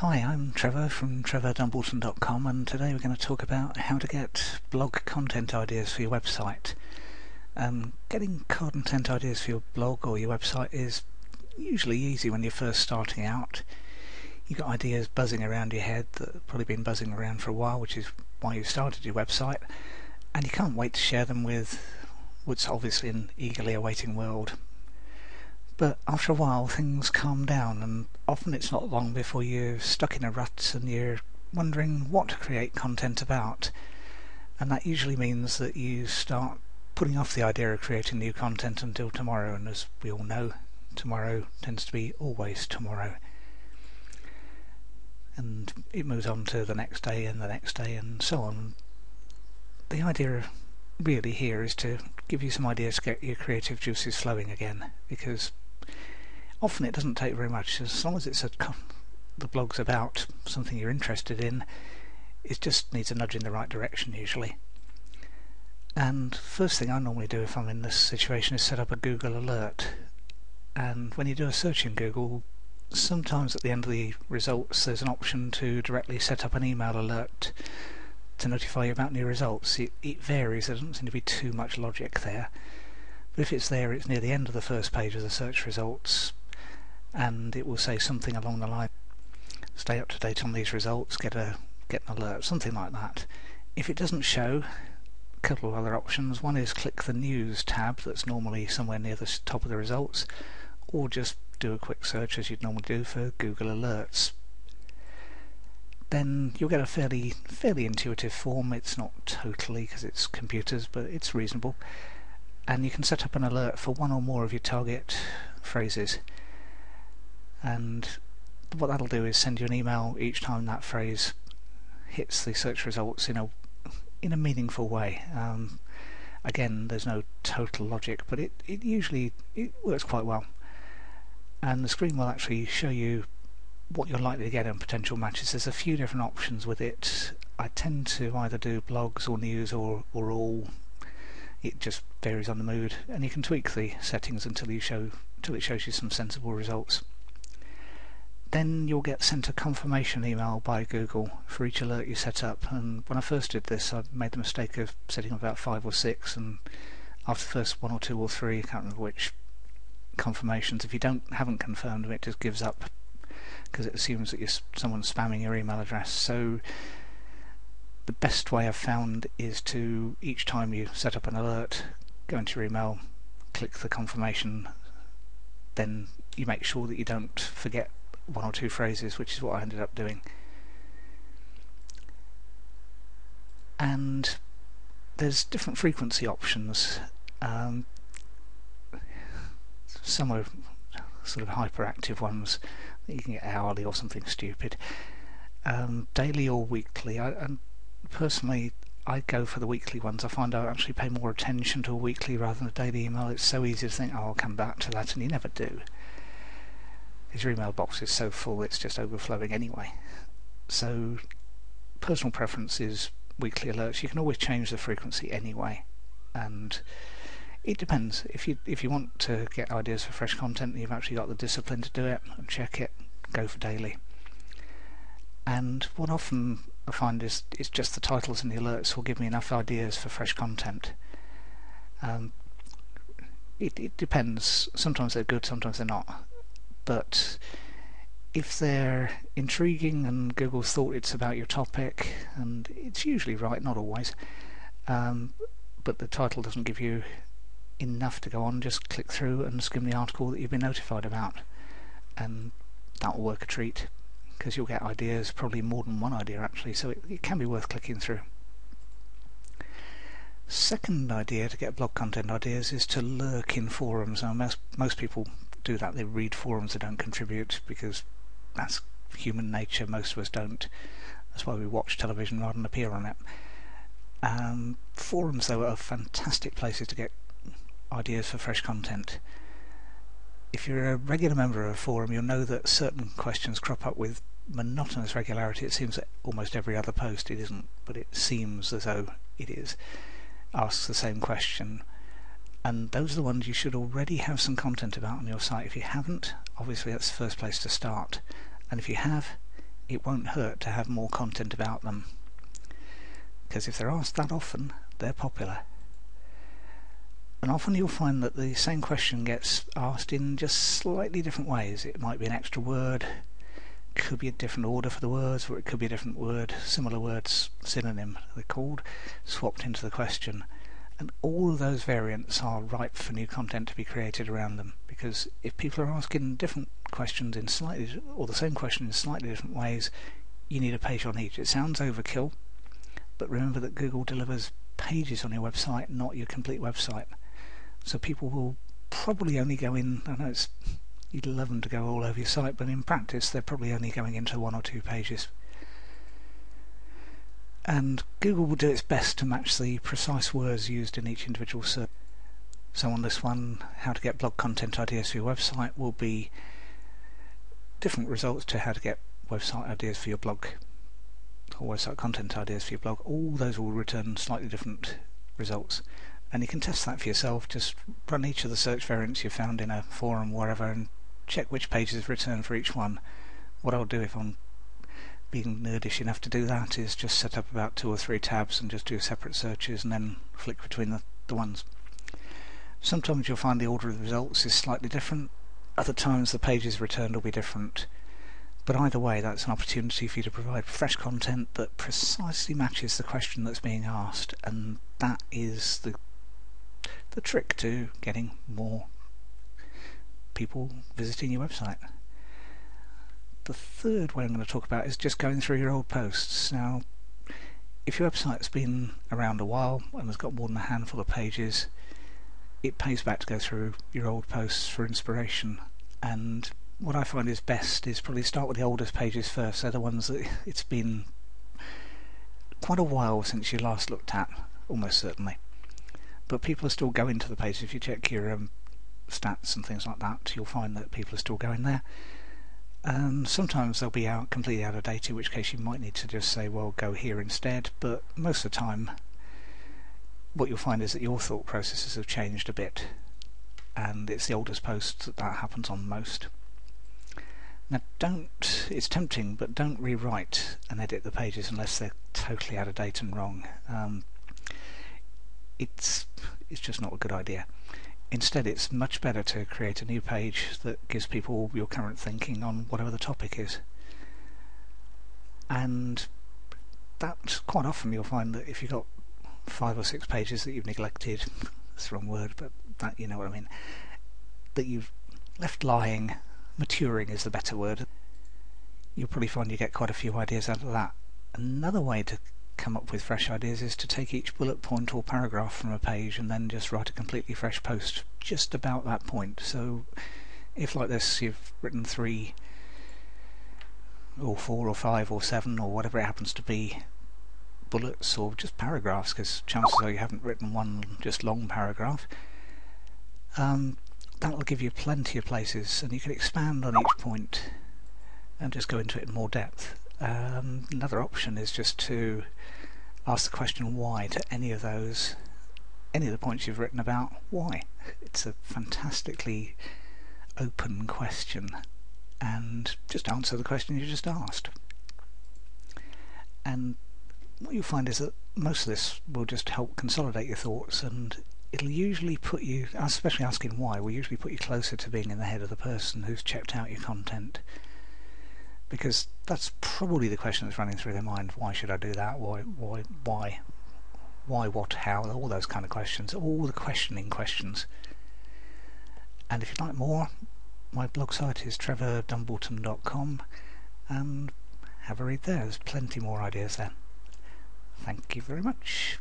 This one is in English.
Hi, I'm Trevor from trevordumbleton.com and today we're going to talk about how to get blog content ideas for your website. Um, getting content ideas for your blog or your website is usually easy when you're first starting out. You've got ideas buzzing around your head that have probably been buzzing around for a while, which is why you started your website, and you can't wait to share them with what's obviously an eagerly awaiting world. But after a while things calm down and often it's not long before you're stuck in a rut and you're wondering what to create content about. And that usually means that you start putting off the idea of creating new content until tomorrow and as we all know tomorrow tends to be always tomorrow and it moves on to the next day and the next day and so on. The idea really here is to give you some ideas to get your creative juices flowing again because often it doesn't take very much as long as it's a the blog's about something you're interested in it just needs a nudge in the right direction usually and first thing I normally do if I'm in this situation is set up a Google alert and when you do a search in Google sometimes at the end of the results there's an option to directly set up an email alert to notify you about new results. It, it varies, there doesn't seem to be too much logic there. But if it's there, it's near the end of the first page of the search results, and it will say something along the line, stay up to date on these results, get a get an alert, something like that. If it doesn't show, a couple of other options. One is click the News tab that's normally somewhere near the top of the results, or just do a quick search as you'd normally do for Google Alerts. Then you'll get a fairly fairly intuitive form. It's not totally because it's computers, but it's reasonable. And you can set up an alert for one or more of your target phrases. And what that'll do is send you an email each time that phrase hits the search results in a in a meaningful way. Um, again, there's no total logic, but it, it usually it works quite well and the screen will actually show you what you're likely to get in potential matches. There's a few different options with it. I tend to either do blogs or news or, or all. It just varies on the mood and you can tweak the settings until you show until it shows you some sensible results. Then you'll get sent a confirmation email by Google for each alert you set up and when I first did this I made the mistake of setting about five or six and after the first one or two or three, I can't remember which, confirmations. If you don't haven't confirmed it just gives up because it assumes that you're someone's spamming your email address. So the best way I've found is to each time you set up an alert, go into your email, click the confirmation, then you make sure that you don't forget one or two phrases, which is what I ended up doing. And there's different frequency options. Um, some are sort of hyperactive ones you can get hourly or something stupid. Um, daily or weekly. I, personally, I go for the weekly ones. I find I actually pay more attention to a weekly rather than a daily email. It's so easy to think, oh, I'll come back to that, and you never do. Your email box is so full, it's just overflowing anyway. So, personal preference is weekly alerts. You can always change the frequency anyway, and it depends. If you if you want to get ideas for fresh content you've actually got the discipline to do it and check it, go for daily. And what often I find is it's just the titles and the alerts will give me enough ideas for fresh content. Um, it, it depends. Sometimes they're good, sometimes they're not. But if they're intriguing and Google's thought it's about your topic, and it's usually right, not always, um, but the title doesn't give you enough to go on, just click through and skim the article that you've been notified about. And that will work a treat because you'll get ideas, probably more than one idea actually, so it, it can be worth clicking through. Second idea to get blog content ideas is to lurk in forums. Now most, most people do that, they read forums, they don't contribute because that's human nature, most of us don't. That's why we watch television rather than appear on it. Um, forums though are fantastic places to get ideas for fresh content. If you're a regular member of a forum, you'll know that certain questions crop up with monotonous regularity. It seems that almost every other post, it isn't, but it seems as though it is, asks the same question. And those are the ones you should already have some content about on your site. If you haven't, obviously that's the first place to start. And if you have, it won't hurt to have more content about them. Because if they're asked that often, they're popular. And often you'll find that the same question gets asked in just slightly different ways. It might be an extra word, could be a different order for the words, or it could be a different word, similar words, synonym they're called, swapped into the question. And all of those variants are ripe for new content to be created around them. Because if people are asking different questions in slightly, or the same question in slightly different ways, you need a page on each. It sounds overkill, but remember that Google delivers pages on your website, not your complete website. So people will probably only go in, I know it's, you'd love them to go all over your site, but in practice they're probably only going into one or two pages and Google will do its best to match the precise words used in each individual search. So on this one, how to get blog content ideas for your website will be different results to how to get website ideas for your blog or website content ideas for your blog. All those will return slightly different results. And you can test that for yourself. Just run each of the search variants you found in a forum, wherever, and check which pages return for each one. What I'll do if I'm being nerdish enough to do that is just set up about two or three tabs and just do separate searches and then flick between the, the ones. Sometimes you'll find the order of the results is slightly different, other times the pages returned will be different. But either way, that's an opportunity for you to provide fresh content that precisely matches the question that's being asked, and that is the the trick to getting more people visiting your website. The third way I'm going to talk about is just going through your old posts. Now, if your website's been around a while and has got more than a handful of pages, it pays back to go through your old posts for inspiration. And what I find is best is probably start with the oldest pages first. They're the ones that it's been quite a while since you last looked at, almost certainly. But people are still going to the pages. If you check your um, stats and things like that, you'll find that people are still going there. Um, sometimes they'll be out completely out of date, in which case you might need to just say, well, go here instead. But most of the time, what you'll find is that your thought processes have changed a bit, and it's the oldest posts that that happens on most. Now, don't, it's tempting, but don't rewrite and edit the pages unless they're totally out of date and wrong. Um, it's, it's just not a good idea. Instead, it's much better to create a new page that gives people your current thinking on whatever the topic is. And that quite often you'll find that if you've got five or six pages that you've neglected, that's the wrong word, but that you know what I mean, that you've left lying, maturing is the better word, you'll probably find you get quite a few ideas out of that. Another way to come up with fresh ideas is to take each bullet point or paragraph from a page and then just write a completely fresh post just about that point. So if like this you've written three or four or five or seven or whatever it happens to be bullets or just paragraphs because chances are you haven't written one just long paragraph um, that'll give you plenty of places and you can expand on each point and just go into it in more depth um, another option is just to ask the question why to any of those, any of the points you've written about why. It's a fantastically open question and just answer the question you just asked. And what you'll find is that most of this will just help consolidate your thoughts and it'll usually put you, especially asking why, will usually put you closer to being in the head of the person who's checked out your content because that's probably the question that's running through their mind. Why should I do that? Why, why, why, why, what, how? All those kind of questions. All the questioning questions. And if you'd like more, my blog site is trevordumbleton.com and have a read there. There's plenty more ideas there. Thank you very much.